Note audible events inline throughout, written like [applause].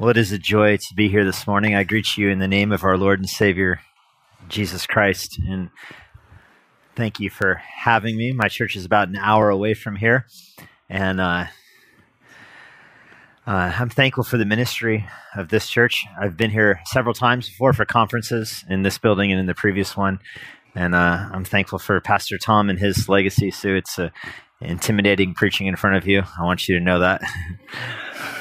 Well, it is a joy to be here this morning. I greet you in the name of our Lord and Savior, Jesus Christ. And thank you for having me. My church is about an hour away from here. And uh, uh, I'm thankful for the ministry of this church. I've been here several times before for conferences in this building and in the previous one. And uh, I'm thankful for Pastor Tom and his legacy, Sue. It's uh, intimidating preaching in front of you. I want you to know that. [laughs]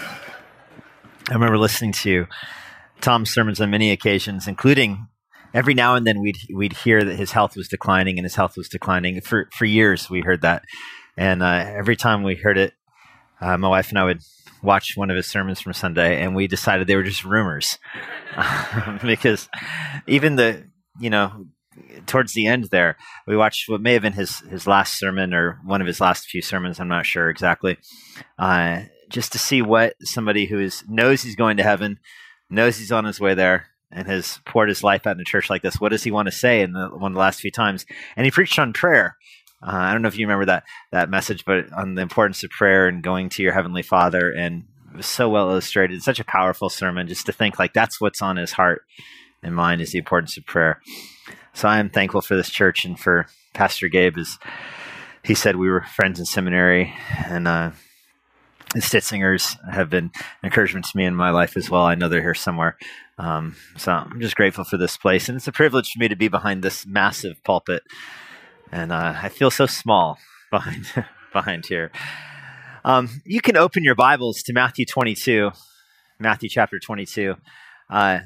I remember listening to Tom's sermons on many occasions, including every now and then we'd we'd hear that his health was declining and his health was declining. For for years. We heard that, and uh, every time we heard it, uh, my wife and I would watch one of his sermons from Sunday, and we decided they were just rumors. [laughs] Because even the you know towards the end there we watched what may have been his his last sermon or one of his last few sermons i'm not sure exactly. Uh, just to see what somebody who is knows he's going to heaven, knows he's on his way there, and has poured his life out in a church like this. What does he want to say in the, one of the last few times? And he preached on prayer. Uh, I don't know if you remember that that message, but on the importance of prayer and going to your heavenly Father, and it was so well illustrated. Such a powerful sermon. Just to think like that's what's on his heart and mind is the importance of prayer. So I am thankful for this church and for Pastor Gabe. As he said, we were friends in seminary, and uh, the Stitzingers have been encouragement to me in my life as well. I know they're here somewhere. Um, so I'm just grateful for this place. And it's a privilege for me to be behind this massive pulpit. And uh, I feel so small [laughs] behind, behind here. Um, you can open your Bibles to Matthew 22, Matthew chapter 22. Uh,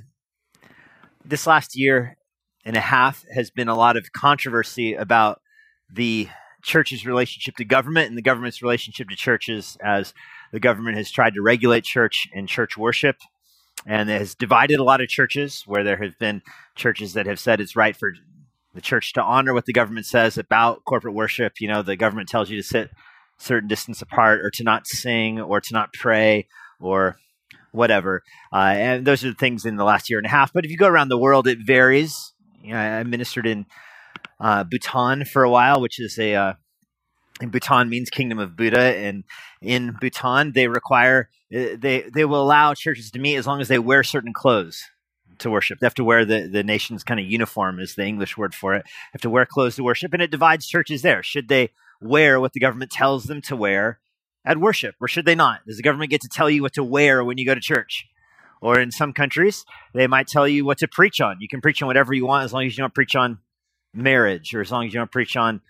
this last year and a half has been a lot of controversy about the church's relationship to government and the government's relationship to churches as the government has tried to regulate church and church worship and it has divided a lot of churches where there have been churches that have said it's right for the church to honor what the government says about corporate worship. You know, the government tells you to sit certain distance apart or to not sing or to not pray or whatever. Uh, and those are the things in the last year and a half. But if you go around the world, it varies. You know, I ministered in uh, Bhutan for a while, which is a uh, in Bhutan means kingdom of Buddha, and in Bhutan they require uh, they they will allow churches to meet as long as they wear certain clothes to worship. They have to wear the the nation's kind of uniform is the English word for it. They have to wear clothes to worship, and it divides churches there. Should they wear what the government tells them to wear at worship, or should they not? Does the government get to tell you what to wear when you go to church? Or in some countries, they might tell you what to preach on. You can preach on whatever you want as long as you don't preach on marriage or as long as you don't preach on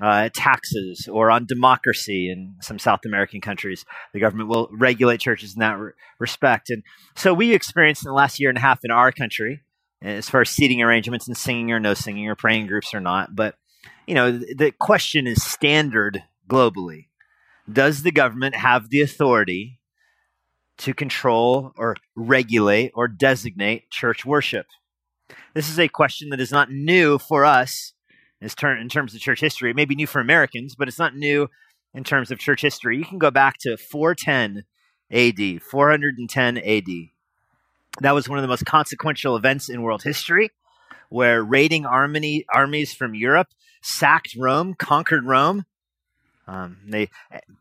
uh, taxes or on democracy in some South American countries. The government will regulate churches in that re- respect. And so we experienced in the last year and a half in our country, as far as seating arrangements and singing or no singing or praying groups or not. But, you know, the question is standard globally. Does the government have the authority to control or regulate or designate church worship? This is a question that is not new for us in terms of church history. It may be new for Americans, but it's not new in terms of church history. You can go back to 410 AD, 410 AD. That was one of the most consequential events in world history, where raiding army, armies from Europe sacked Rome, conquered Rome, um, they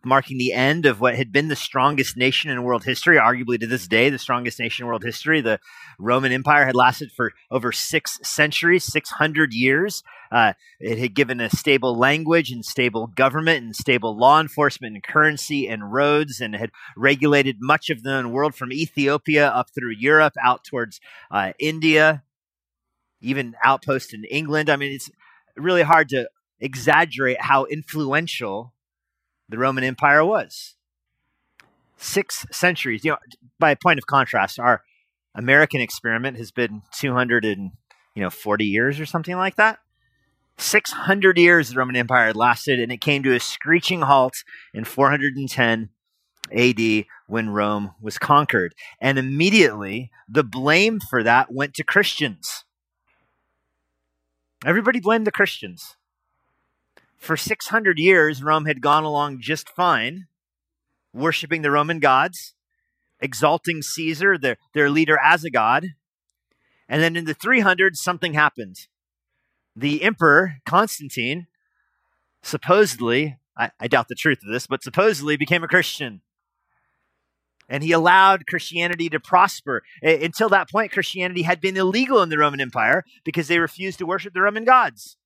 marking the end of what had been the strongest nation in world history, arguably to this day, the strongest nation in world history. The Roman Empire had lasted for over six centuries, 600 years. Uh, it had given a stable language and stable government and stable law enforcement and currency and roads and had regulated much of the known world from Ethiopia up through Europe out towards uh, India, even outposts in England. I mean, it's really hard to exaggerate how influential the Roman Empire was. Six centuries. You know, by point of contrast, our American experiment has been 200 and you know 40 years or something like that. 600 years the Roman Empire had lasted, and it came to a screeching halt in 410 AD when Rome was conquered. And immediately, the blame for that went to Christians. Everybody blamed the Christians. For 600 years, Rome had gone along just fine, worshiping the Roman gods, exalting Caesar, their, their leader, as a god. And then in the 300s, something happened. The emperor, Constantine, supposedly, I, I doubt the truth of this, but supposedly became a Christian. And he allowed Christianity to prosper. Until that point, Christianity had been illegal in the Roman Empire because they refused to worship the Roman gods.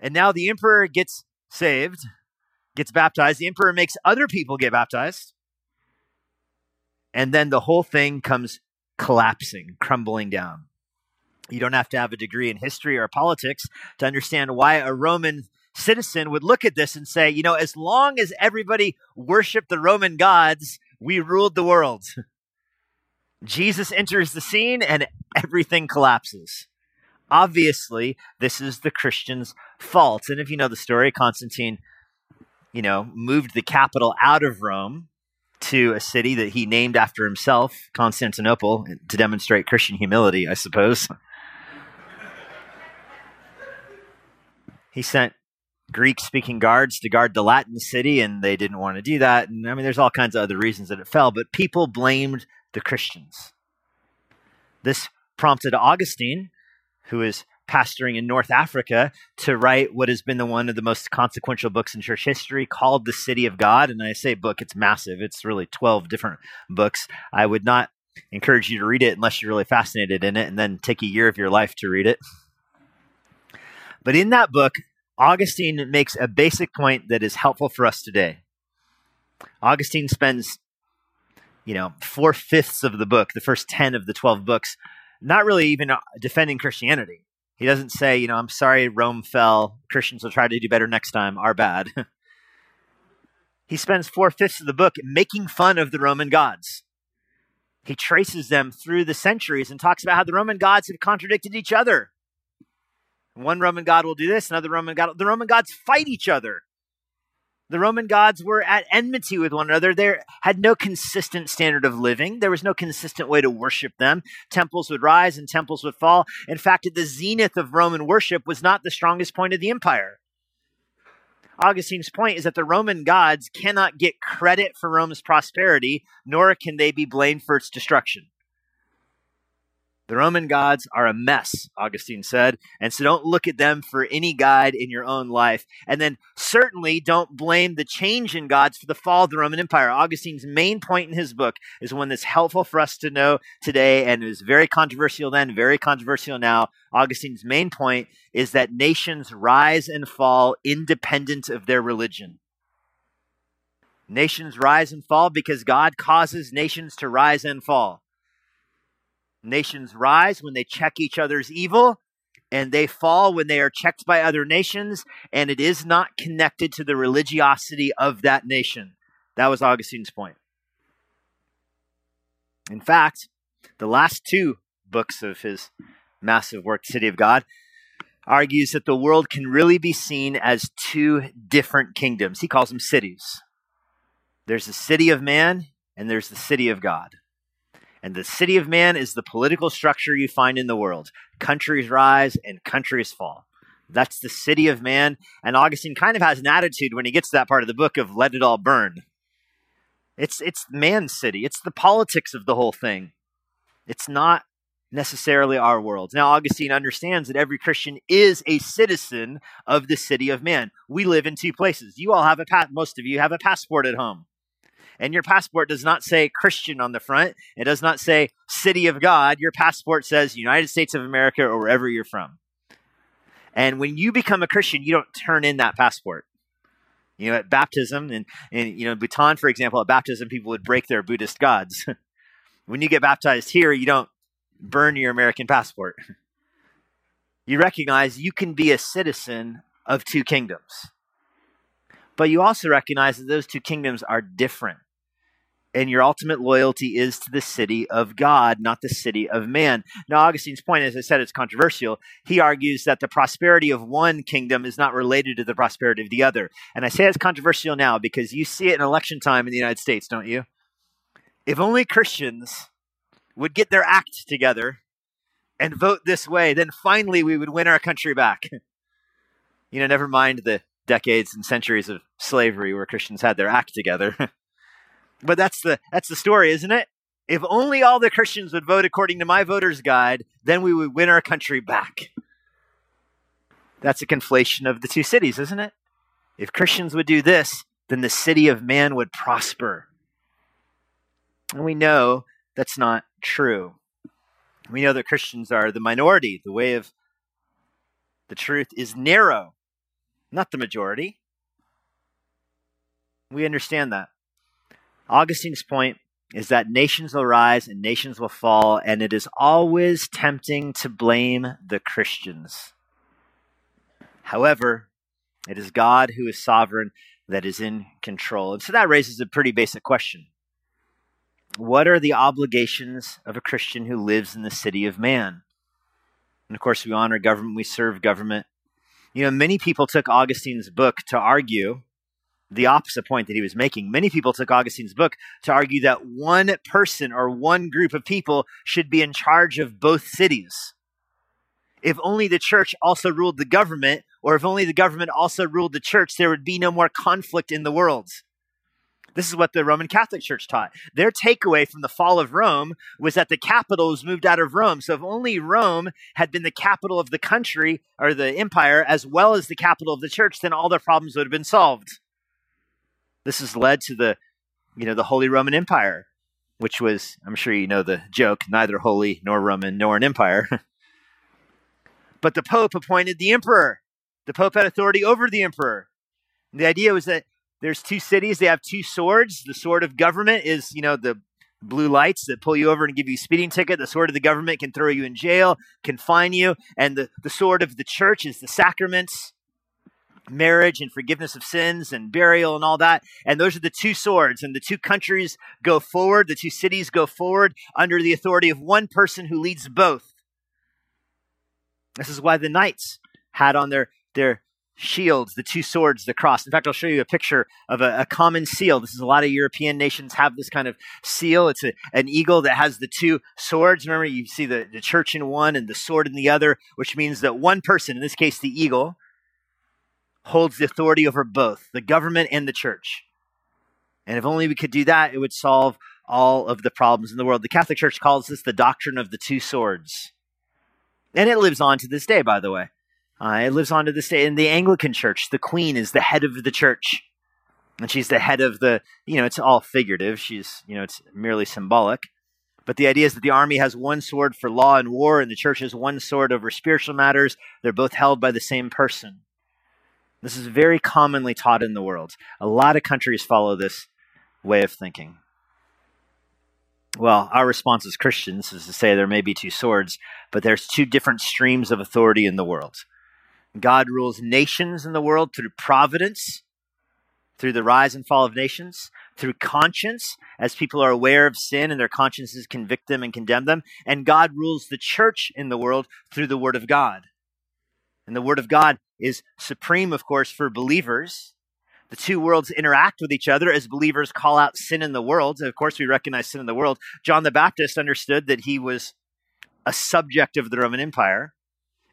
And now the emperor gets saved, gets baptized. The emperor makes other people get baptized. And then the whole thing comes collapsing, crumbling down. You don't have to have a degree in history or politics to understand why a Roman citizen would look at this and say, you know, as long as everybody worshiped the Roman gods, we ruled the world. [laughs] Jesus enters the scene and everything collapses. Obviously, this is the Christian's fault. And if you know the story, Constantine, you know, moved the capital out of Rome to a city that he named after himself, Constantinople, to demonstrate Christian humility, I suppose. he sent Greek speaking guards to guard the Latin city, and they didn't want to do that. And I mean, there's all kinds of other reasons that it fell, but people blamed the Christians. This prompted Augustine, who is pastoring in North Africa, to write what has been the one of the most consequential books in church history called The City of God. And I say book, it's massive. It's really 12 different books. I would not encourage you to read it unless you're really fascinated in it and then take a year of your life to read it. But in that book, Augustine makes a basic point that is helpful for us today. Augustine spends, you know, four fifths of the book, the first 10 of the 12 books, not really even uh, defending Christianity. He doesn't say, you know, I'm sorry Rome fell. Christians will try to do better next time. Our bad. [laughs] he spends four fifths of the book making fun of the Roman gods. He traces them through the centuries and talks about how the Roman gods have contradicted each other. One Roman god will do this, another Roman god. The Roman gods fight each other. The Roman gods were at enmity with one another. They had no consistent standard of living. There was no consistent way to worship them. Temples would rise and temples would fall. In fact, at the zenith of Roman worship was not the strongest point of the empire. Augustine's point is that the Roman gods cannot get credit for Rome's prosperity, nor can they be blamed for its destruction. The Roman gods are a mess, Augustine said, and so don't look at them for any guide in your own life. And then certainly don't blame the change in gods for the fall of the Roman Empire. Augustine's main point in his book is one that's helpful for us to know today and is very controversial then, very controversial now. Augustine's main point is that nations rise and fall independent of their religion. Nations rise and fall because God causes nations to rise and fall. Nations rise when they check each other's evil, and they fall when they are checked by other nations, and it is not connected to the religiosity of that nation. That was Augustine's point. In fact, the last two books of his massive work, City of God, argues that the world can really be seen as two different kingdoms. He calls them cities. There's the city of man, and there's the city of God. And the city of man is the political structure you find in the world. Countries rise and countries fall. That's the city of man. And Augustine kind of has an attitude when he gets to that part of the book of let it all burn. It's it's man's city. It's the politics of the whole thing. It's not necessarily our world. Now Augustine understands that every Christian is a citizen of the city of man. We live in two places. You all have a pa- most of you have a passport at home and your passport does not say Christian on the front. It does not say City of God. Your passport says United States of America or wherever you're from. And when you become a Christian, you don't turn in that passport. You know, at baptism, and, and you know, Bhutan, for example, at baptism, people would break their Buddhist gods. [laughs] when you get baptized here, you don't burn your American passport. [laughs] you recognize you can be a citizen of two kingdoms. But you also recognize that those two kingdoms are different and your ultimate loyalty is to the city of God, not the city of man. Now, Augustine's point, as I said, is controversial. He argues that the prosperity of one kingdom is not related to the prosperity of the other. And I say it's controversial now because you see it in election time in the United States, don't you? If only Christians would get their act together and vote this way, then finally we would win our country back. [laughs] you know, never mind the decades and centuries of slavery where Christians had their act together. [laughs] But that's the that's the story, isn't it? If only all the Christians would vote according to my voter's guide, then we would win our country back. That's a conflation of the two cities, isn't it? If Christians would do this, then the city of man would prosper. And we know that's not true. We know that Christians are the minority. The way of the truth is narrow, not the majority. We understand that. Augustine's point is that nations will rise and nations will fall, and it is always tempting to blame the Christians. However, it is God who is sovereign that is in control. And so that raises a pretty basic question What are the obligations of a Christian who lives in the city of man? And of course, we honor government, we serve government. You know, many people took Augustine's book to argue the opposite point that he was making. Many people took Augustine's book to argue that one person or one group of people should be in charge of both cities. If only the church also ruled the government, or if only the government also ruled the church, there would be no more conflict in the world. This is what the Roman Catholic Church taught. Their takeaway from the fall of Rome was that the capital was moved out of Rome. So if only Rome had been the capital of the country or the empire as well as the capital of the church, then all their problems would have been solved. This has led to the, you know, the Holy Roman Empire, which was, I'm sure you know the joke, neither holy nor Roman nor an empire. [laughs] but the Pope appointed the emperor. The Pope had authority over the emperor. And the idea was that there's two cities, they have two swords. The sword of government is, you know, the blue lights that pull you over and give you a speeding ticket. The sword of the government can throw you in jail, can fine you. And the, the sword of the church is the sacraments marriage and forgiveness of sins and burial and all that. And those are the two swords. And the two countries go forward, the two cities go forward under the authority of one person who leads both. This is why the knights had on their, their shields the two swords, the cross. In fact, I'll show you a picture of a, a common seal. This is a lot of European nations have this kind of seal. It's a, an eagle that has the two swords. Remember, you see the, the church in one and the sword in the other, which means that one person, in this case the eagle, holds the authority over both the government and the church. And if only we could do that, it would solve all of the problems in the world. The Catholic Church calls this the doctrine of the two swords. And it lives on to this day, by the way. Uh, it lives on to this day. In the Anglican Church, the Queen is the head of the church. And she's the head of the, you know, it's all figurative. She's, you know, it's merely symbolic. But the idea is that the army has one sword for law and war, and the church has one sword over spiritual matters. They're both held by the same person. This is very commonly taught in the world. A lot of countries follow this way of thinking. Well, our response as Christians is to say there may be two swords, but there's two different streams of authority in the world. God rules nations in the world through providence, through the rise and fall of nations, through conscience, as people are aware of sin and their consciences convict them and condemn them. And God rules the church in the world through the Word of God. And the Word of God is supreme, of course, for believers. The two worlds interact with each other as believers call out sin in the world. Of course, we recognize sin in the world. John the Baptist understood that he was a subject of the Roman Empire,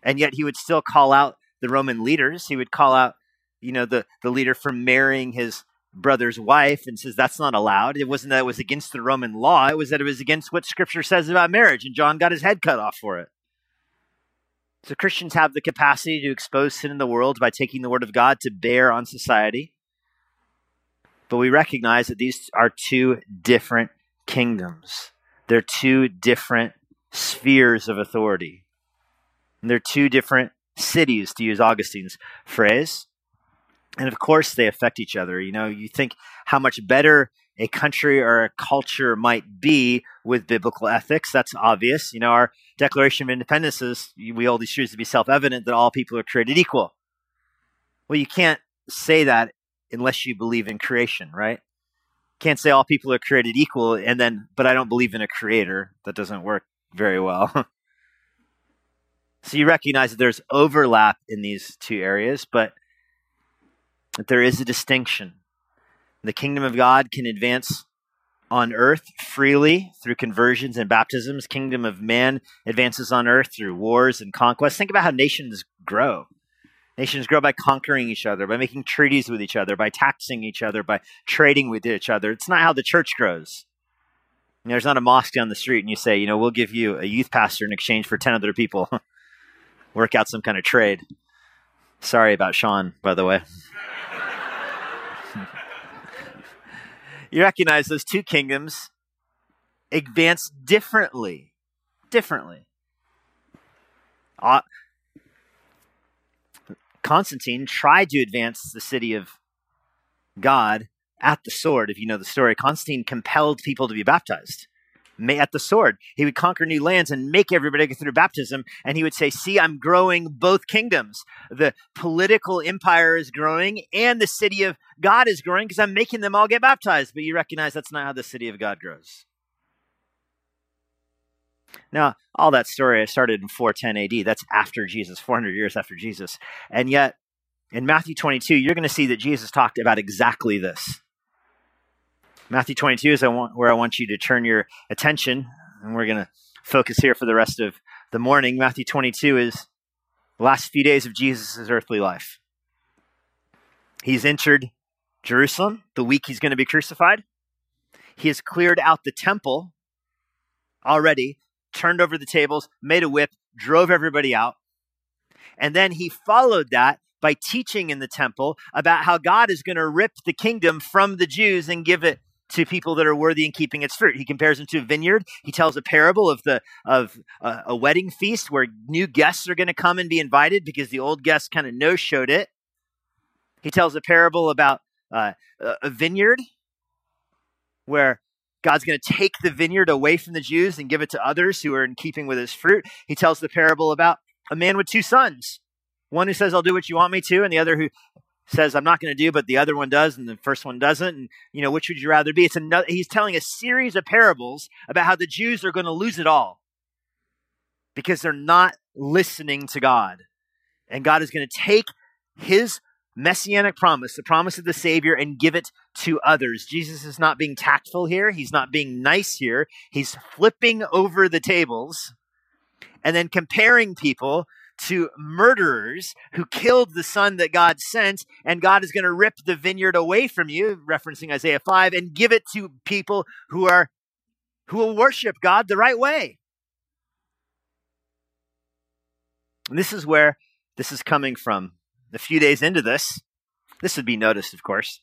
and yet he would still call out the Roman leaders. He would call out, you know, the, the leader for marrying his brother's wife and says that's not allowed. It wasn't that it was against the Roman law, it was that it was against what scripture says about marriage, and John got his head cut off for it. So Christians have the capacity to expose sin in the world by taking the word of God to bear on society. But we recognize that these are two different kingdoms. They're two different spheres of authority. And they're two different cities, to use Augustine's phrase. And of course, they affect each other. You know, you think how much better a country or a culture might be with biblical ethics. That's obvious. You know, our Declaration of Independence is we hold these truths to be self evident that all people are created equal. Well, you can't say that unless you believe in creation, right? Can't say all people are created equal and then, but I don't believe in a creator. That doesn't work very well. [laughs] so you recognize that there's overlap in these two areas, but that there is a distinction. The kingdom of God can advance on earth freely through conversions and baptisms. Kingdom of man advances on earth through wars and conquests. Think about how nations grow. Nations grow by conquering each other, by making treaties with each other, by taxing each other, by trading with each other. It's not how the church grows. You know, there's not a mosque down the street and you say, you know, we'll give you a youth pastor in exchange for 10 other people. [laughs] Work out some kind of trade. Sorry about Sean, by the way. You recognize those two kingdoms advance differently. Differently. Uh, Constantine tried to advance the city of God at the sword. If you know the story, Constantine compelled people to be baptized at the sword. He would conquer new lands and make everybody go through baptism. And he would say, See, I'm growing both kingdoms. The political empire is growing and the city of God is growing because I'm making them all get baptized. But you recognize that's not how the city of God grows. Now, all that story I started in 410 AD. That's after Jesus, 400 years after Jesus. And yet, in Matthew 22, you're going to see that Jesus talked about exactly this. Matthew 22 is I want, where I want you to turn your attention, and we're going to focus here for the rest of the morning. Matthew 22 is the last few days of Jesus' earthly life. He's entered Jerusalem the week he's going to be crucified. He has cleared out the temple already, turned over the tables, made a whip, drove everybody out. And then he followed that by teaching in the temple about how God is going to rip the kingdom from the Jews and give it to people that are worthy in keeping its fruit. He compares them to a vineyard. He tells a parable of the of a, a wedding feast where new guests are going to come and be invited because the old guests kind of no showed it. He tells a parable about uh, a vineyard where God's going to take the vineyard away from the Jews and give it to others who are in keeping with his fruit. He tells the parable about a man with two sons. One who says, I'll do what you want me to, and the other who says I'm not going to do, but the other one does, and the first one doesn't. And you know, which would you rather be? It's another. He's telling a series of parables about how the Jews are going to lose it all because they're not listening to God, and God is going to take His messianic promise, the promise of the Savior, and give it to others. Jesus is not being tactful here. He's not being nice here. He's flipping over the tables and then comparing people to murderers who killed the son that God sent, and God is going to rip the vineyard away from you, referencing Isaiah 5, and give it to people who are who will worship God the right way. And this is where this is coming from. A few days into this, this would be noticed, of course.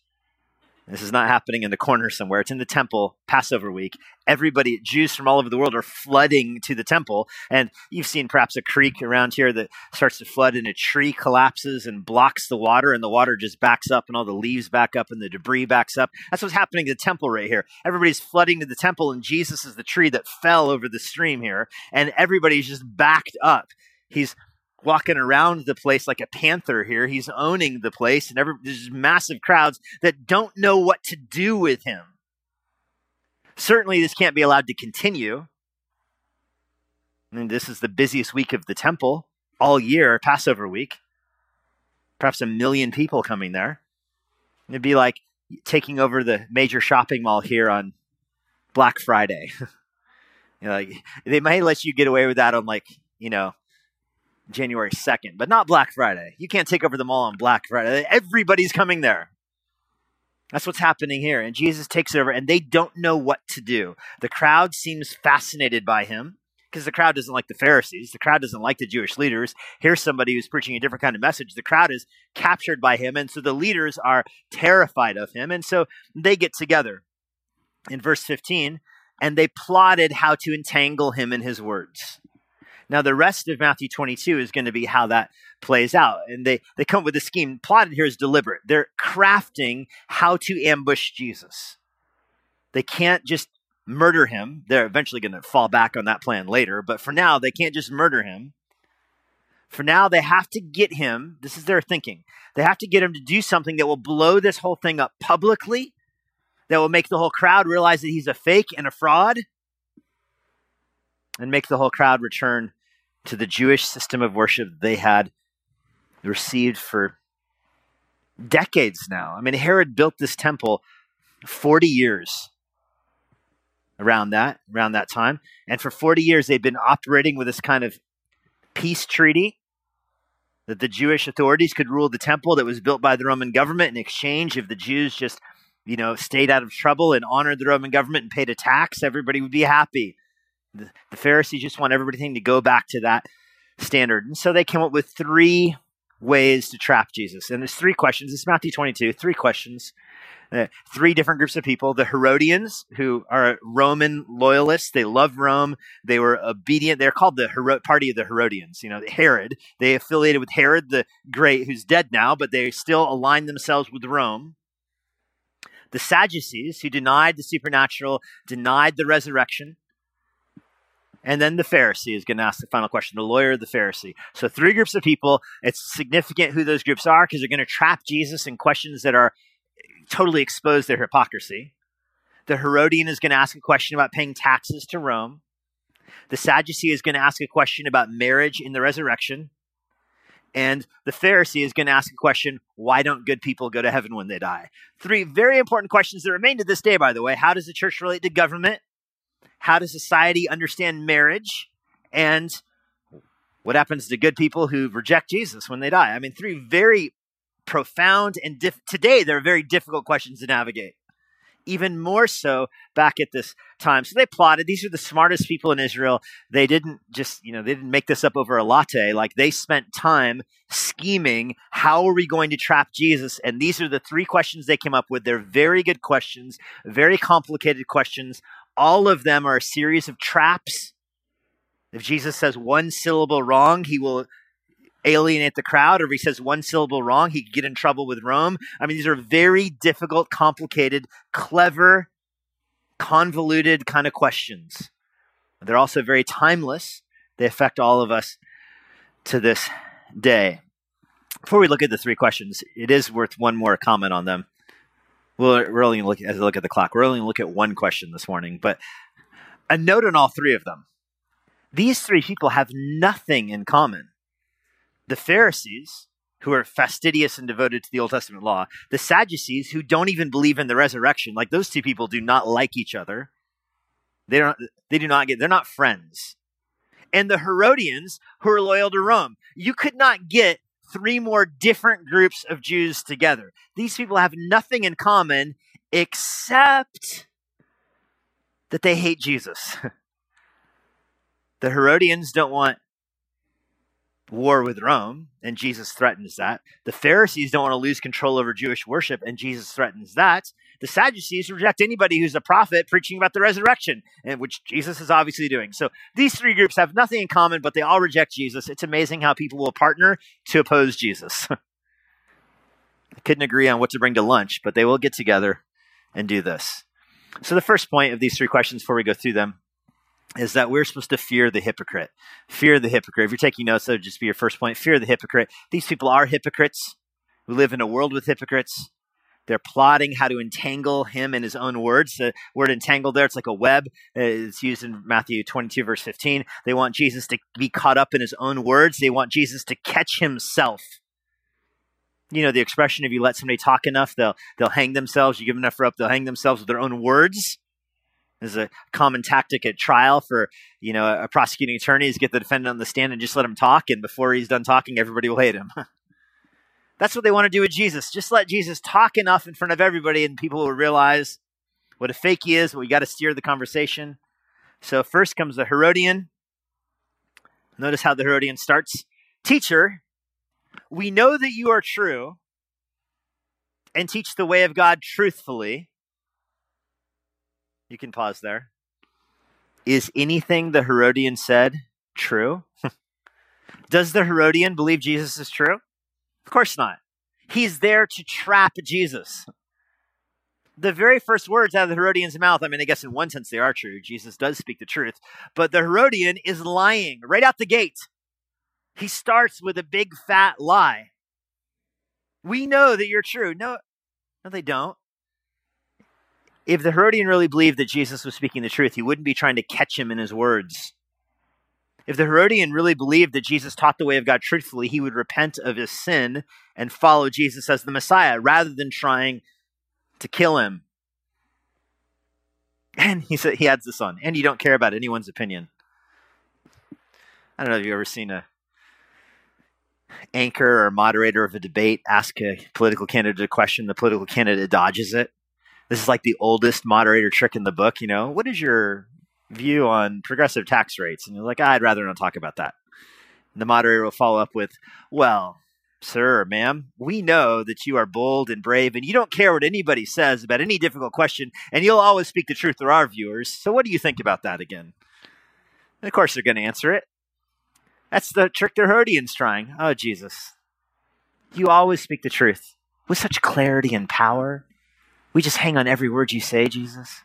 This is not happening in the corner somewhere. It's in the temple, Passover week. Everybody, Jews from all over the world, are flooding to the temple. And you've seen perhaps a creek around here that starts to flood, and a tree collapses and blocks the water, and the water just backs up, and all the leaves back up, and the debris backs up. That's what's happening to the temple right here. Everybody's flooding to the temple, and Jesus is the tree that fell over the stream here, and everybody's just backed up. He's walking around the place like a panther here. He's owning the place, and every, there's massive crowds that don't know what to do with him. Certainly, this can't be allowed to continue. I mean, this is the busiest week of the temple all year, Passover week. Perhaps a million people coming there. It'd be like taking over the major shopping mall here on Black Friday. [laughs] you know, like, they might let you get away with that on like, you know, January 2nd, but not Black Friday. You can't take over the mall on Black Friday. Everybody's coming there. That's what's happening here. And Jesus takes over, and they don't know what to do. The crowd seems fascinated by him because the crowd doesn't like the Pharisees. The crowd doesn't like the Jewish leaders. Here's somebody who's preaching a different kind of message. The crowd is captured by him, and so the leaders are terrified of him. And so they get together. In verse 15, and they plotted how to entangle him in his words. Now, the rest of Matthew 22 is going to be how that plays out. And they, they come up with a scheme. Plotted here is deliberate. They're crafting how to ambush Jesus. They can't just murder him. They're eventually going to fall back on that plan later. But for now, they can't just murder him. For now, they have to get him. This is their thinking. They have to get him to do something that will blow this whole thing up publicly, that will make the whole crowd realize that he's a fake and a fraud and make the whole crowd return to the Jewish system of worship they had received for decades now. I mean, Herod built this temple 40 years around that around that time. And for 40 years they'd been operating with this kind of peace treaty that the Jewish authorities could rule the temple that was built by the Roman government in exchange. If the Jews just you know stayed out of trouble and honored the Roman government and paid a tax everybody would be happy the, the Pharisees just want everything to go back to that standard. And so they came up with three ways to trap Jesus. And there's three questions. It's Matthew 22, three questions Uh, three different groups of people the Herodians, who are Roman loyalists. They love Rome. They were obedient. They're called the Hero- party of the Herodians. You know, Herod. They affiliated with Herod the Great, who's dead now, but they still align themselves with Rome. The Sadducees, who denied the supernatural, denied the resurrection. And then the Pharisee is going to ask the final question the lawyer, the Pharisee. So, three groups of people. It's significant who those groups are because they're going to trap Jesus in questions that are totally expose their hypocrisy. The Herodian is going to ask a question about paying taxes to Rome. The Sadducee is going to ask a question about marriage in the resurrection. And the Pharisee is going to ask a question why don't good people go to heaven when they die? Three very important questions that remain to this day, by the way. How does the church relate to government? How does society understand marriage? And what happens to good people who reject Jesus when they die? I mean, three very profound and diff- today they're very difficult questions to navigate. Even more so back at this time. So they plotted these are the smartest people in israel. They didn't just you know they didn't make this up over a latte. Like they spent time scheming how are we going to trap jesus? And these are the three questions they came up with. They're very good questions very complicated questions all of them are a series of traps if jesus says one syllable wrong he will alienate the crowd, or if he says one syllable wrong, he could get in trouble with Rome. I mean, these are very difficult, complicated, clever, convoluted kind of questions. They're also very timeless. They affect all of us to this day. Before we look at the three questions, it is worth one more comment on them. We're only look as I look at the clock. We're only look at one question this morning, but a note on all three of them. These three people have nothing in common the Pharisees, who are fastidious and devoted to the Old Testament law, the Sadducees, who don't even believe in the resurrection. Like those two people do not like each other. They don't. They do not get. They're not friends. And the Herodians, who are loyal to Rome. You could not get three more different groups of Jews together. These people have nothing in common except that they hate Jesus. [laughs] the Herodians don't want war with Rome, and Jesus threatens that. The Pharisees don't want to lose control over Jewish worship, and Jesus threatens that. The Sadducees reject anybody who's a prophet preaching about the resurrection, and which Jesus is obviously doing. So these three groups have nothing in common, but they all reject Jesus. It's amazing how people will partner to oppose Jesus. [laughs] I couldn't agree on what to bring to lunch, but they will get together and do this. So the first point of these three questions before we go through them is that we're supposed to fear the hypocrite. Fear the hypocrite. If you're taking notes, that would just be your first point. Fear the hypocrite. These people are hypocrites. We live in a world with hypocrites. They're plotting how to entangle him in his own words. The word entangle there, it's like a web. It's used in Matthew 22, verse 15. They want Jesus to be caught up in his own words. They want Jesus to catch himself. You know the expression: if you let somebody talk enough, they'll they'll hang themselves. You give them enough rope, they'll hang themselves with their own words. Is a common tactic at trial for you know a prosecuting attorney is get the defendant on the stand and just let him talk, and before he's done talking, everybody will hate him. [laughs] That's what they want to do with Jesus. Just let Jesus talk enough in front of everybody, and people will realize what a fake he is. But we got to steer the conversation. So first comes the Herodian. Notice how the Herodian starts. Teacher, we know that you are true and teach the way of God truthfully. You can pause there. Is anything the Herodian said true? [laughs] Does the Herodian believe Jesus is true? Of course not. He's there to trap Jesus. The very first words out of the Herodian's mouth, I mean, I guess in one sense they are true. Jesus does speak the truth. But the Herodian is lying right out the gate. He starts with a big fat lie. We know that you're true. No, no, they don't if the Herodian really believed that Jesus was speaking the truth, he wouldn't be trying to catch him in his words. If the Herodian really believed that Jesus taught the way of God truthfully, he would repent of his sin and follow Jesus as the Messiah rather than trying to kill him. [laughs] And he said he adds this on, and you don't care about anyone's opinion. I don't know if you've ever seen a anchor or moderator of a debate ask a political candidate a question, the political candidate dodges it this is like the oldest moderator trick in the book. You know, what is your view on progressive tax rates? And you're like, I'd rather not talk about that. And the moderator will follow up with, well, Sir ma'am, we know that you are bold and brave and you don't care what anybody says about any difficult question, and you'll always speak the truth to our viewers. So, what do you think about that again? And of course, they're going to answer it. That's the trick the Herodians trying. Oh, Jesus. You always speak the truth with such clarity and power. We just hang on every word you say, Jesus.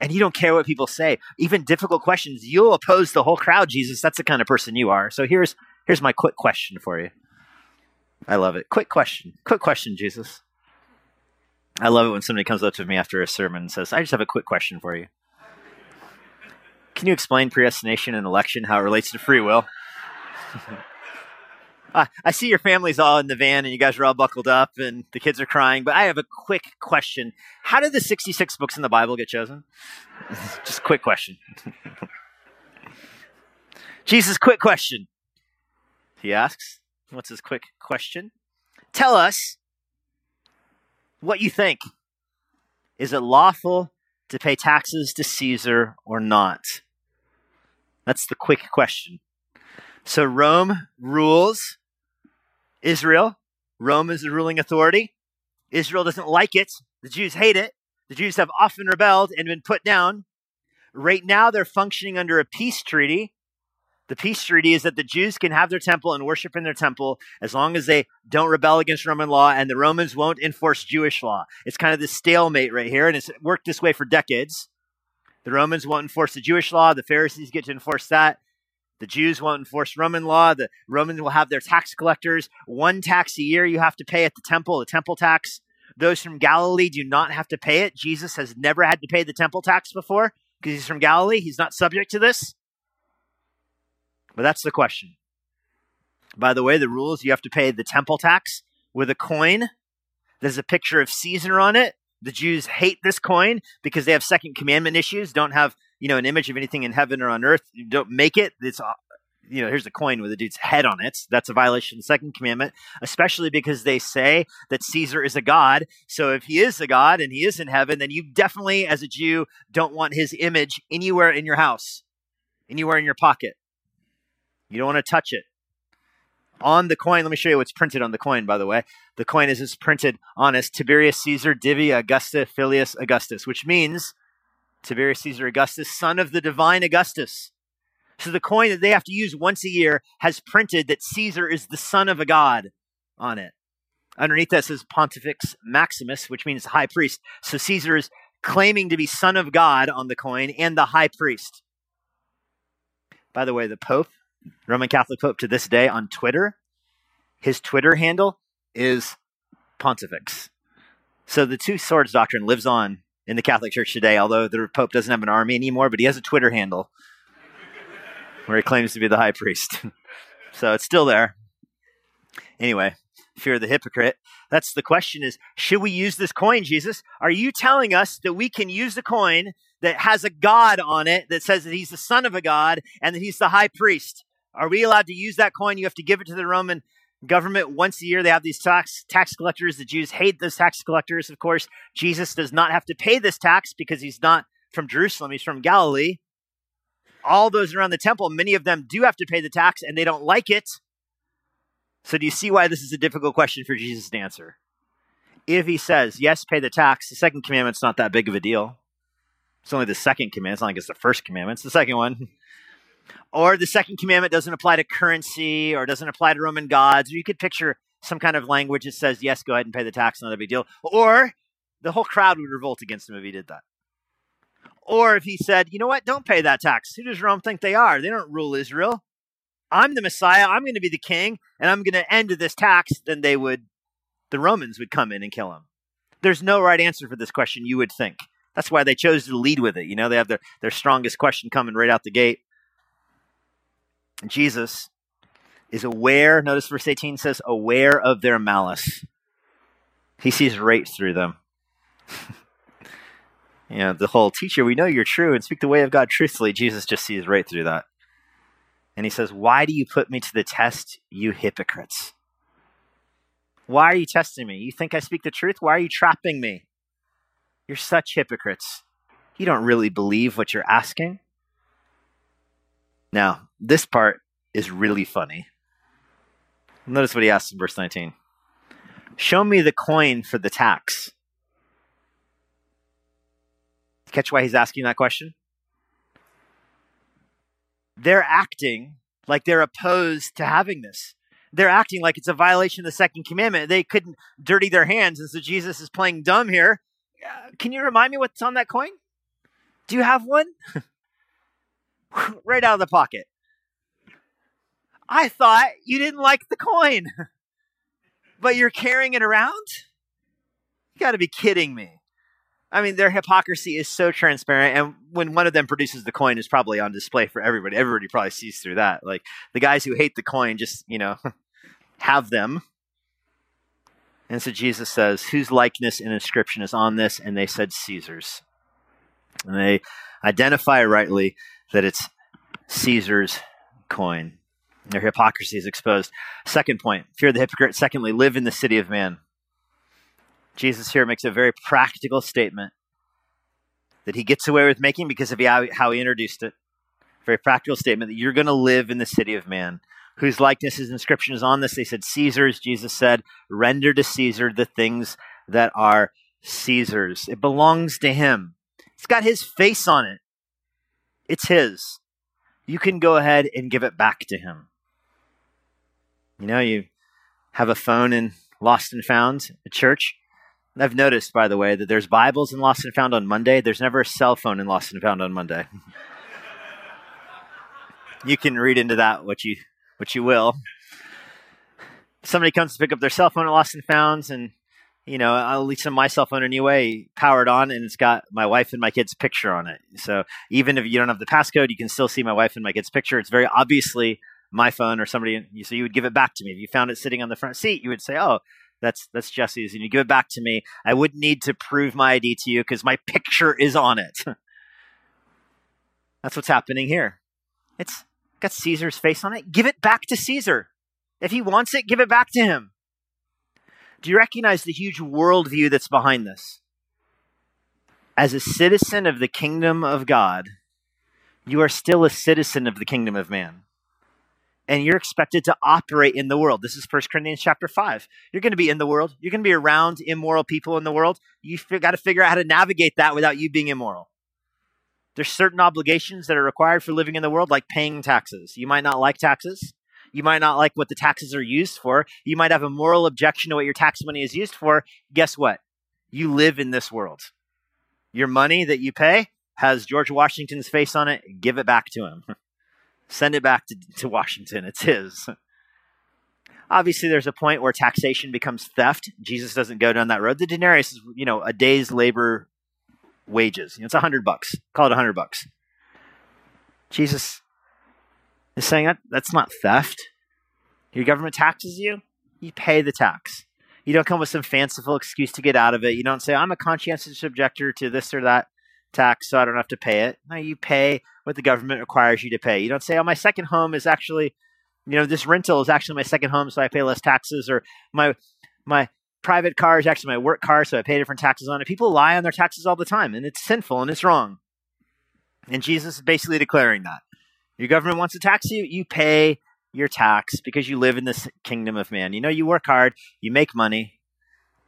And you don't care what people say. Even difficult questions, you'll oppose the whole crowd, Jesus. That's the kind of person you are. So here's here's my quick question for you. I love it. Quick question. Quick question, Jesus. I love it when somebody comes up to me after a sermon and says, I just have a quick question for you. Can you explain predestination and election, how it relates to free will? [laughs] I see your family's all in the van and you guys are all buckled up and the kids are crying, but I have a quick question. How did the 66 books in the Bible get chosen? [laughs] Just quick question. [laughs] Jesus, quick question. He asks, What's his quick question? Tell us what you think. Is it lawful to pay taxes to Caesar or not? That's the quick question. So Rome rules Israel. Rome is the ruling authority. Israel doesn't like it. The Jews hate it. The Jews have often rebelled and been put down. Right now, they're functioning under a peace treaty. The peace treaty is that the Jews can have their temple and worship in their temple as long as they don't rebel against Roman law and the Romans won't enforce Jewish law. It's kind of this stalemate right here, and it's worked this way for decades. The Romans won't enforce the Jewish law. The Pharisees get to enforce that. The Jews won't enforce Roman law. The Romans will have their tax collectors. One tax a year you have to pay at the temple, the temple tax. Those from Galilee do not have to pay it. Jesus has never had to pay the temple tax before because he's from Galilee. He's not subject to this. But that's the question. By the way, the rules you have to pay the temple tax with a coin. There's a picture of Caesar on it. The Jews hate this coin because they have second commandment issues, don't have, you know, an image of anything in heaven or on earth. You don't make it. It's uh, you know, here's a coin with a dude's head on it. That's a violation of the second commandment, especially because they say that Caesar is a god. So if he is a god and he is in heaven, then you definitely, as a Jew, don't want his image anywhere in your house, anywhere in your pocket. You don't want to touch it on the coin, let me show you what's printed on the coin, by the way. The coin is, is printed on as Tiberius Caesar Divi Augusti Filius Augustus, which means Tiberius Caesar Augustus, son of the divine Augustus. So the coin that they have to use once a year has printed that Caesar is the son of a god on it. Underneath that says Pontifex Maximus, which means high priest. So Caesar is claiming to be son of God on the coin and the high priest. By the way, the Pope Roman Catholic Pope to this day on Twitter. His Twitter handle is Pontifex. So the two swords doctrine lives on in the Catholic Church today, although the Pope doesn't have an army anymore, but he has a Twitter handle where he claims to be the high priest. [laughs] so it's still there. Anyway, fear the hypocrite. That's the question is, should we use this coin, Jesus? Are you telling us that we can use the coin that has a God on it that says that he's the son of a God and that he's the high priest? Are we allowed to use that coin? You have to give it to the Roman government once a year. They have these tax tax collectors. The Jews hate those tax collectors. Of course, Jesus does not have to pay this tax because he's not from Jerusalem. He's from Galilee. All those around the temple, many of them do have to pay the tax, and they don't like it. So, do you see why this is a difficult question for Jesus to answer? If he says, yes, pay the tax, the second commandment's not that big of a deal. It's only the second commandment. It's not like it's the first commandment. It's the second one. [laughs] Or the second commandment doesn't apply to currency or doesn't apply to Roman gods. Or you could picture some kind of language that says, yes, go ahead and pay the tax, not a big deal. Or the whole crowd would revolt against him if he did that. Or if he said, you know what, don't pay that tax. Who does Rome think they are? They don't rule Israel. I'm the Messiah. I'm going to be the king, and I'm going to end this tax. Then they would, the Romans would come in and kill him. There's no right answer for this question, you would think. That's why they chose to lead with it. You know, they have their, their strongest question coming right out the gate. Jesus is aware, notice verse 18 says, aware of their malice. He sees right through them. [laughs] you know, the whole teacher, we know you're true and speak the way of God truthfully. Jesus just sees right through that. And he says, Why do you put me to the test, you hypocrites? Why are you testing me? You think I speak the truth? Why are you trapping me? You're such hypocrites. You don't really believe what you're asking. Now, this part is really funny. Notice what he asks in verse 19 Show me the coin for the tax. Catch why he's asking that question? They're acting like they're opposed to having this. They're acting like it's a violation of the second commandment. They couldn't dirty their hands, and so Jesus is playing dumb here. Uh, can you remind me what's on that coin? Do you have one? [laughs] [laughs] right out of the pocket. I thought you didn't like the coin, [laughs] but you're carrying it around? You got to be kidding me. I mean, their hypocrisy is so transparent, and when one of them produces the coin, is probably on display for everybody. Everybody probably sees through that. Like the guys who hate the coin, just you know, [laughs] have them. And so Jesus says, "Whose likeness and inscription is on this?" And they said, "Caesar's." And they identify rightly that it's Caesar's coin. Their hypocrisy is exposed. Second point fear the hypocrite. Secondly, live in the city of man. Jesus here makes a very practical statement that he gets away with making because of how he introduced it. Very practical statement that you're going to live in the city of man. Whose likeness his inscription is on this? They said, Caesar's. Jesus said, Render to Caesar the things that are Caesar's. It belongs to him. It's got his face on it. It's his. You can go ahead and give it back to him. You know, you have a phone in Lost and Found at church. I've noticed, by the way, that there's Bibles in Lost and Found on Monday. There's never a cell phone in Lost and Found on Monday. [laughs] you can read into that what you what you will. Somebody comes to pick up their cell phone at Lost and Founds, and you know, at least on my cell phone anyway, powered on, and it's got my wife and my kid's picture on it. So even if you don't have the passcode, you can still see my wife and my kid's picture. It's very obviously my phone or somebody. So you would give it back to me. If you found it sitting on the front seat, you would say, "Oh, that's that's Jesse's," and you give it back to me. I wouldn't need to prove my ID to you because my picture is on it. [laughs] that's what's happening here. It's got Caesar's face on it. Give it back to Caesar. If he wants it, give it back to him. Do you recognize the huge worldview that's behind this? As a citizen of the kingdom of God, you are still a citizen of the kingdom of man and you're expected to operate in the world. This is 1 Corinthians chapter 5. You're going to be in the world. You're going to be around immoral people in the world. You've got to figure out how to navigate that without you being immoral. There's certain obligations that are required for living in the world, like paying taxes. You might not like taxes. You might not like what the taxes are used for. You might have a moral objection to what your tax money is used for. Guess what? You live in this world. Your money that you pay has George Washington's face on it. Give it back to him. [laughs] Send it back to, to Washington. It's his. Obviously, there's a point where taxation becomes theft. Jesus doesn't go down that road. The denarius is, you know, a day's labor wages. You know, it's a hundred bucks. Call it a hundred bucks. Jesus is saying that that's not theft. Your government taxes you, you pay the tax. You don't come with some fanciful excuse to get out of it. You don't say, I'm a conscientious objector to this or that tax, so I don't have to pay it. No, you pay what the government requires you to pay. You don't say, "Oh, my second home is actually, you know, this rental is actually my second home, so I pay less taxes," or my my private car is actually my work car, so I pay different taxes on it. People lie on their taxes all the time, and it's sinful and it's wrong. And Jesus is basically declaring that your government wants to tax you, you pay your tax because you live in this kingdom of man. You know, you work hard, you make money,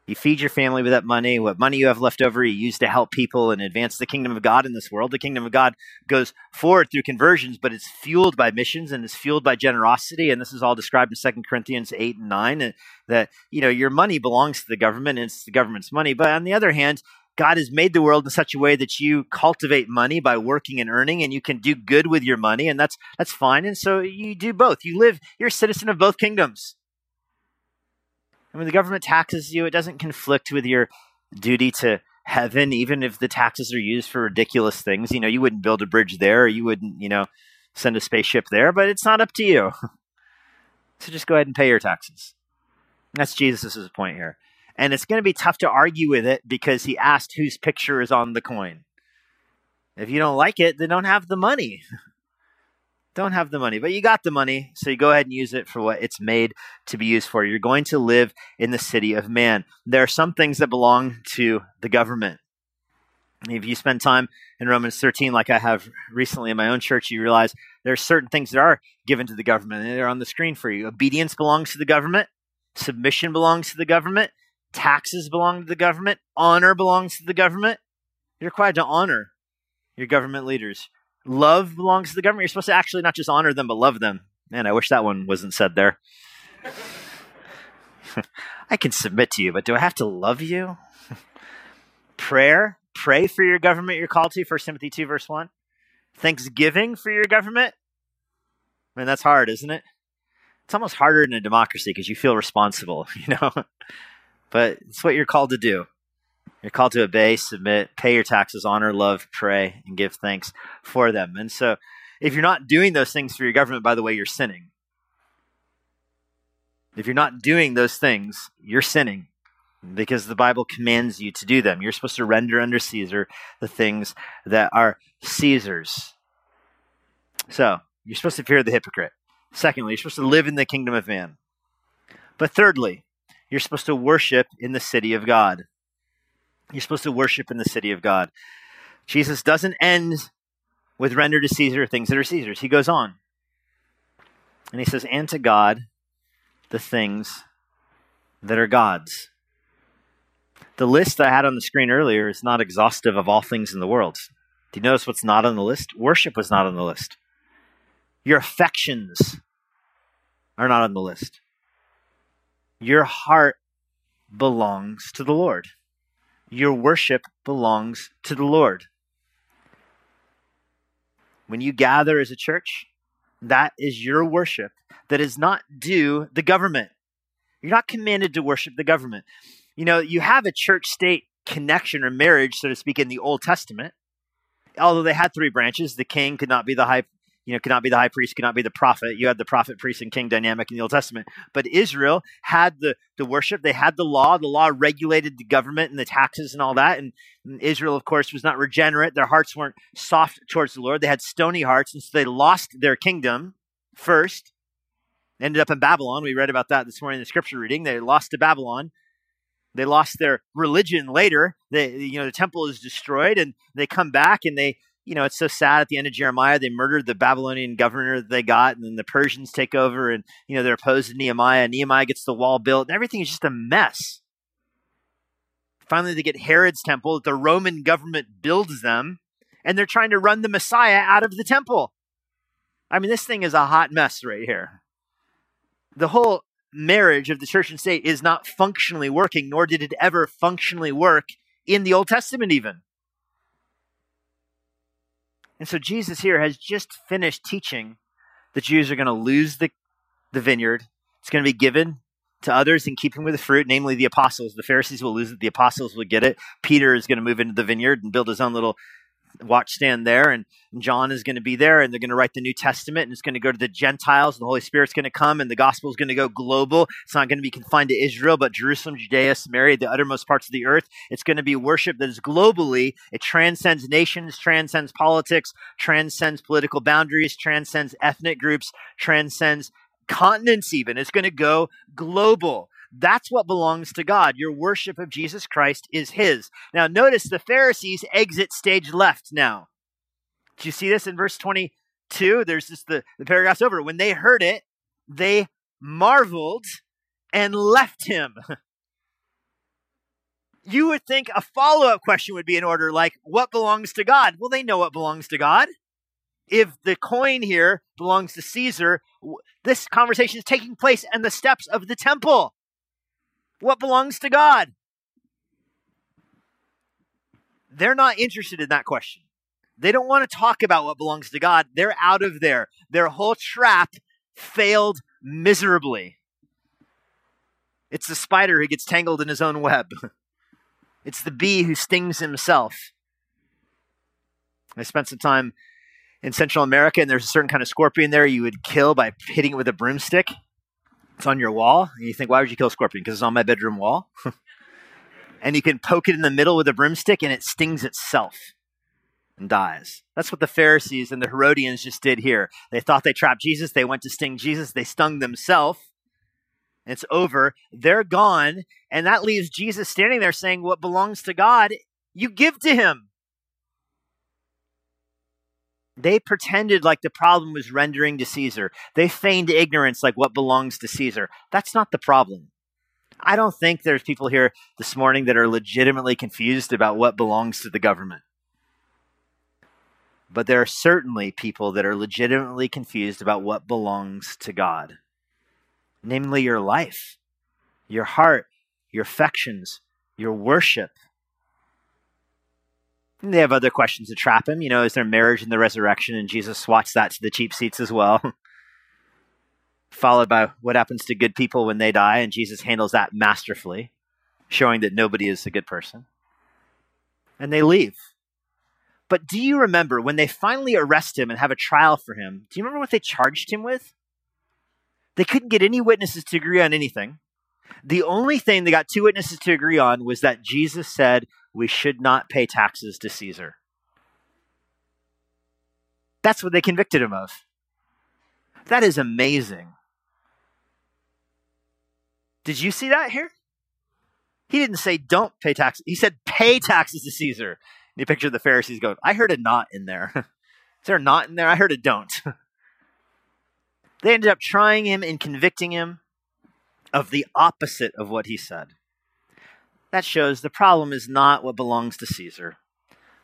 you feed your family with that money. What money you have left over, you use to help people and advance the kingdom of God in this world. The kingdom of God goes forward through conversions, but it's fueled by missions and it's fueled by generosity. And this is all described in Second Corinthians 8 and 9 uh, that, you know, your money belongs to the government and it's the government's money. But on the other hand, God has made the world in such a way that you cultivate money by working and earning and you can do good with your money and that's that's fine and so you do both. You live you're a citizen of both kingdoms. And when the government taxes you, it doesn't conflict with your duty to heaven, even if the taxes are used for ridiculous things. You know, you wouldn't build a bridge there, or you wouldn't, you know, send a spaceship there, but it's not up to you. [laughs] so just go ahead and pay your taxes. That's Jesus' point here. And it's going to be tough to argue with it because he asked whose picture is on the coin. If you don't like it, then don't have the money. [laughs] don't have the money, but you got the money, so you go ahead and use it for what it's made to be used for. You're going to live in the city of man. There are some things that belong to the government. If you spend time in Romans 13, like I have recently in my own church, you realize there are certain things that are given to the government, and they're on the screen for you. Obedience belongs to the government, submission belongs to the government, taxes belong to the government, honor belongs to the government. You're required to honor your government leaders. Love belongs to the government. You're supposed to actually not just honor them, but love them. Man, I wish that one wasn't said there. [laughs] I can submit to you, but do I have to love you? [laughs] Prayer, pray for your government you're called to, 1 Timothy 2, verse 1. Thanksgiving for your government. Man, that's hard, isn't it? It's almost harder in a democracy because you feel responsible, [laughs] you know? But it's what you're called to do. You're called to obey, submit, pay your taxes, honor, love, pray, and give thanks for them. And so, if you're not doing those things for your government, by the way, you're sinning. If you're not doing those things, you're sinning because the Bible commands you to do them. You're supposed to render under Caesar the things that are Caesar's. So, you're supposed to fear the hypocrite. Secondly, you're supposed to live in the kingdom of man. But thirdly, you're supposed to worship in the city of God. You're supposed to worship in the city of God. Jesus doesn't end with render to Caesar things that are Caesar's. He goes on. And he says, and to God the things that are God's. The list I had on the screen earlier is not exhaustive of all things in the world. Do you notice what's not on the list? Worship was not on the list. Your affections are not on the list. Your heart belongs to the Lord. Your worship belongs to the Lord. When you gather as a church, that is your worship that is not due the government. You're not commanded to worship the government. You know, you have a church state connection or marriage, so to speak, in the Old Testament. Although they had three branches, the king could not be the high you know, could not be the high priest, could not be the prophet. You had the prophet, priest, and king dynamic in the Old Testament. But Israel had the, the worship, they had the law. The law regulated the government and the taxes and all that. And, and Israel, of course, was not regenerate. Their hearts weren't soft towards the Lord. They had stony hearts, and so they lost their kingdom first. Ended up in Babylon. We read about that this morning in the scripture reading. They lost to Babylon. They lost their religion later. They, you know, the temple is destroyed, and they come back and they, you know, it's so sad at the end of Jeremiah. They murdered the Babylonian governor that they got, and then the Persians take over, and you know they're opposed to Nehemiah. Nehemiah gets the wall built, and everything is just a mess. Finally, they get Herod's temple. The Roman government builds them, and they're trying to run the Messiah out of the temple. I mean, this thing is a hot mess right here. The whole marriage of the church and state is not functionally working, nor did it ever functionally work in the Old Testament, even. And so Jesus here has just finished teaching the Jews are going to lose the, the vineyard. It's going to be given to others in keeping with the fruit, namely the apostles. The Pharisees will lose it, the apostles will get it. Peter is going to move into the vineyard and build his own little watch stand there and John is going to be there and they're going to write the New Testament and it's going to go to the Gentiles and the Holy Spirit's going to come and the gospel is going to go global. It's not going to be confined to Israel, but Jerusalem, Judea, Samaria, the uttermost parts of the earth. It's going to be worship that is globally, it transcends nations, transcends politics, transcends political boundaries, transcends ethnic groups, transcends continents even. It's going to go global. That's what belongs to God. Your worship of Jesus Christ is His. Now, notice the Pharisees exit stage left now. Do you see this in verse 22? There's just the, the paragraph's over. When they heard it, they marveled and left him. [laughs] You would think a follow up question would be in order like, what belongs to God? Well, they know what belongs to God. If the coin here belongs to Caesar, this conversation is taking place in the steps of the temple what belongs to God? They're not interested in that question. They don't want to talk about what belongs to God. They're out of there. Their whole trap failed miserably. It's the spider who gets tangled in his own web. [laughs] It's the bee who stings himself. I spent some time in Central America, and there's a certain kind of scorpion there you would kill by hitting it with a broomstick. It's on your wall. And you think, why would you kill a scorpion? Because it's on my bedroom wall. [laughs] and you can poke it in the middle with a broomstick and it stings itself and dies. That's what the Pharisees and the Herodians just did here. They thought they trapped Jesus. They went to sting Jesus. They stung themselves. It's over. They're gone. And that leaves Jesus standing there saying, What belongs to God, you give to him. They pretended like the problem was rendering to Caesar. They feigned ignorance like what belongs to Caesar. That's not the problem. I don't think there's people here this morning that are legitimately confused about what belongs to the government. But there are certainly people that are legitimately confused about what belongs to God, namely your life, your heart, your affections, your worship. They have other questions to trap him. You know, is there marriage in the resurrection? And Jesus swats that to the cheap seats as well. [laughs] Followed by what happens to good people when they die, and Jesus handles that masterfully, showing that nobody is a good person. And they leave. But do you remember when they finally arrest him and have a trial for him? Do you remember what they charged him with? They couldn't get any witnesses to agree on anything. The only thing they got two witnesses to agree on was that Jesus said we should not pay taxes to Caesar. That's what they convicted him of. That is amazing. Did you see that here? He didn't say don't pay taxes. He said pay taxes to Caesar. And you picture the Pharisees going, I heard a not in there. [laughs] Is there a not in there? I heard a don't. [laughs] they ended up trying him and convicting him of the opposite of what he said. That shows the problem is not what belongs to Caesar.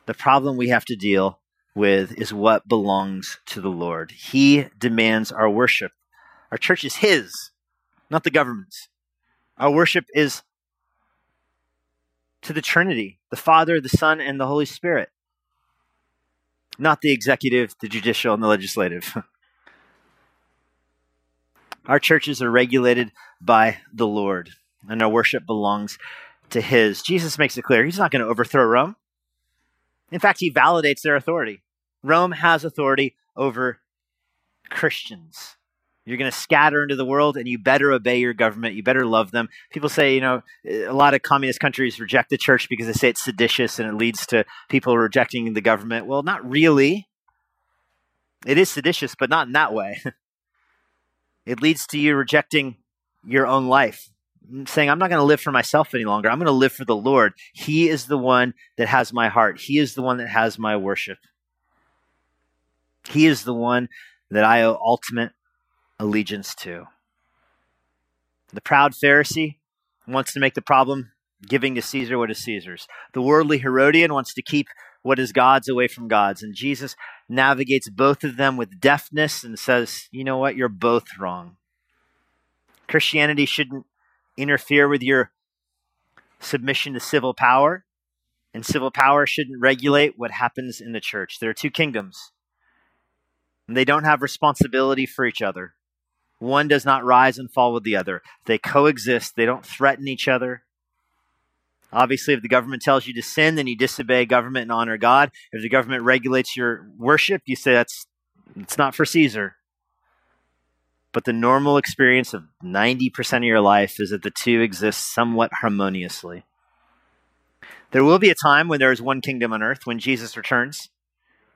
The problem we have to deal with is what belongs to the Lord. He demands our worship. Our church is His, not the government's. Our worship is to the Trinity, the Father, the Son, and the Holy Spirit, not the executive, the judicial, and the legislative. [laughs] our churches are regulated by the Lord, and our worship belongs to His. Jesus makes it clear He's not going to overthrow Rome. In fact, He validates their authority. Rome has authority over Christians. You're going to scatter into the world and you better obey your government. You better love them. People say, you know, a lot of communist countries reject the church because they say it's seditious and it leads to people rejecting the government. Well, not really. It is seditious, but not in that way. [laughs] it leads to you rejecting your own life, saying, I'm not going to live for myself any longer. I'm going to live for the Lord. He is the one that has my heart, He is the one that has my worship. He is the one that I owe ultimate allegiance to. The proud Pharisee wants to make the problem giving to Caesar what is Caesar's. The worldly Herodian wants to keep what is God's away from God's. And Jesus navigates both of them with deftness and says, you know what, you're both wrong. Christianity shouldn't interfere with your submission to civil power, and civil power shouldn't regulate what happens in the church. There are two kingdoms, and they don't have responsibility for each other. One does not rise and fall with the other. They coexist, they don't threaten each other. Obviously, if the government tells you to sin, then you disobey government and honor God. If the government regulates your worship, you say that's it's not for Caesar. But the normal experience of 90% of your life is that the two exist somewhat harmoniously. There will be a time when there is one kingdom on earth, when Jesus returns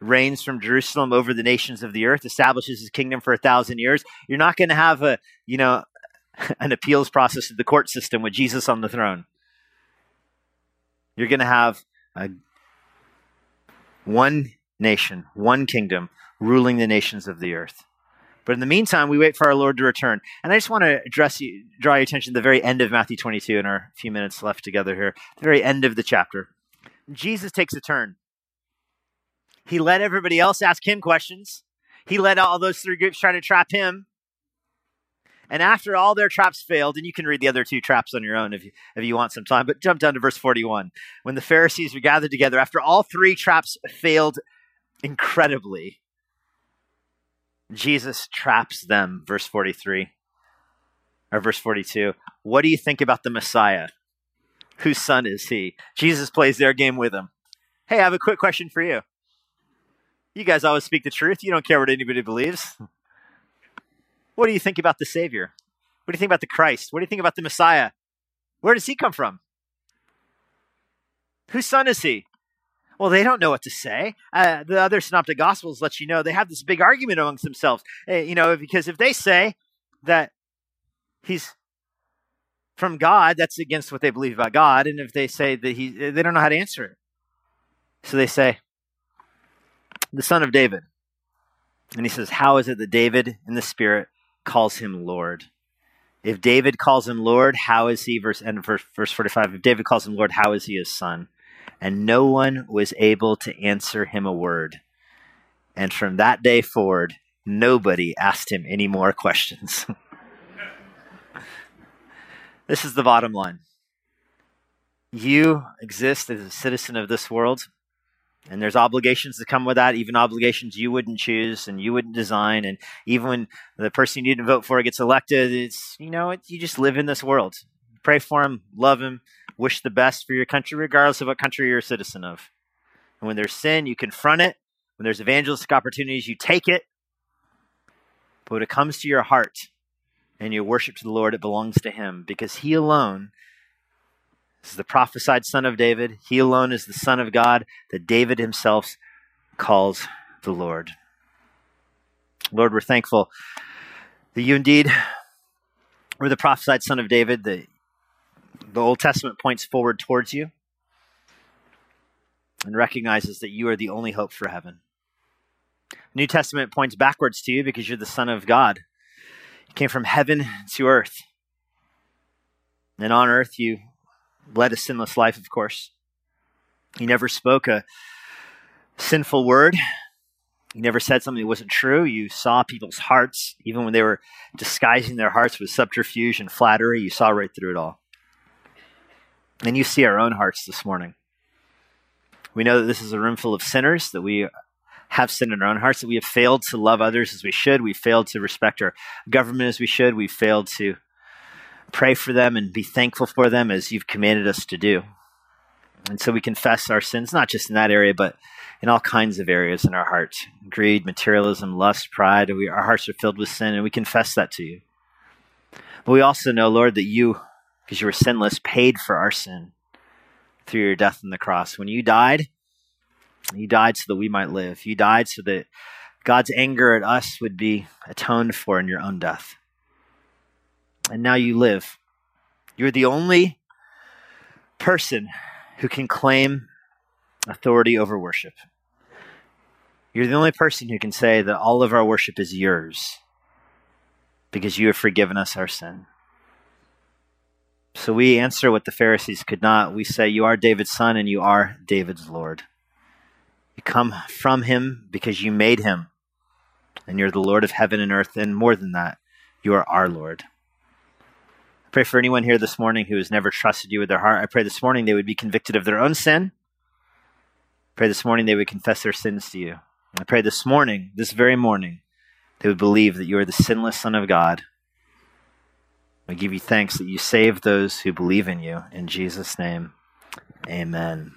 reigns from Jerusalem over the nations of the earth, establishes his kingdom for a thousand years. You're not going to have a, you know, [laughs] an appeals process of the court system with Jesus on the throne. You're going to have a, one nation, one kingdom ruling the nations of the earth. But in the meantime, we wait for our Lord to return. And I just want to address you, draw your attention to the very end of Matthew 22 in our few minutes left together here, the very end of the chapter. Jesus takes a turn he let everybody else ask him questions. He let all those three groups try to trap him. And after all their traps failed, and you can read the other two traps on your own if you, if you want some time, but jump down to verse 41. When the Pharisees were gathered together, after all three traps failed incredibly, Jesus traps them, verse 43 or verse 42. What do you think about the Messiah? Whose son is he? Jesus plays their game with him. Hey, I have a quick question for you. You guys always speak the truth. You don't care what anybody believes. What do you think about the Savior? What do you think about the Christ? What do you think about the Messiah? Where does he come from? Whose son is he? Well, they don't know what to say. Uh, the other synoptic gospels let you know they have this big argument amongst themselves. Uh, you know, because if they say that he's from God, that's against what they believe about God. And if they say that he, they don't know how to answer it. So they say, the son of David. And he says, How is it that David in the Spirit calls him Lord? If David calls him Lord, how is he, verse, and verse, verse 45, if David calls him Lord, how is he his son? And no one was able to answer him a word. And from that day forward, nobody asked him any more questions. [laughs] this is the bottom line. You exist as a citizen of this world, and there's obligations that come with that, even obligations you wouldn't choose and you wouldn't design. And even when the person you didn't vote for gets elected, it's, you know, you just live in this world. Pray for him, love him, wish the best for your country, regardless of what country you're a citizen of. And when there's sin, you confront it. When there's evangelistic opportunities, you take it. But when it comes to your heart and your worship to the Lord, it belongs to him because he alone is the prophesied son of David. He alone is the son of God that David himself calls the Lord. Lord, we're thankful that you indeed were the prophesied son of David, that the Old Testament points forward towards you and recognizes that you are the only hope for heaven. New Testament points backwards to you because you're the Son of God. You came from heaven to earth. And on earth, you led a sinless life, of course. He never spoke a sinful word. He never said something that wasn't true. You saw people's hearts, even when they were disguising their hearts with subterfuge and flattery, you saw right through it all. And you see our own hearts this morning. We know that this is a room full of sinners, that we have sin in our own hearts, that we have failed to love others as we should. We've failed to respect our government as we should. We've failed to pray for them and be thankful for them as you've commanded us to do. And so we confess our sins, not just in that area, but in all kinds of areas in our hearts greed, materialism, lust, pride. We, our hearts are filled with sin, and we confess that to you. But we also know, Lord, that you, because you were sinless, paid for our sin through your death on the cross. When you died, you died so that we might live. You died so that God's anger at us would be atoned for in your own death and now you live. You're the only person who can claim authority over worship. You're the only person who can say that all of our worship is yours because you have forgiven us our sin. So we answer what the Pharisees could not. We say, You are David's son and you are David's Lord. You come from him because you made him, and you're the Lord of heaven and earth, and more than that, you are our Lord. Pray for anyone here this morning who has never trusted you with their heart. I pray this morning they would be convicted of their own sin. Pray this morning they would confess their sins to you. I pray this morning, this very morning, they would believe that you are the sinless Son of God. I give you thanks that you save those who believe in you. In Jesus' name, amen.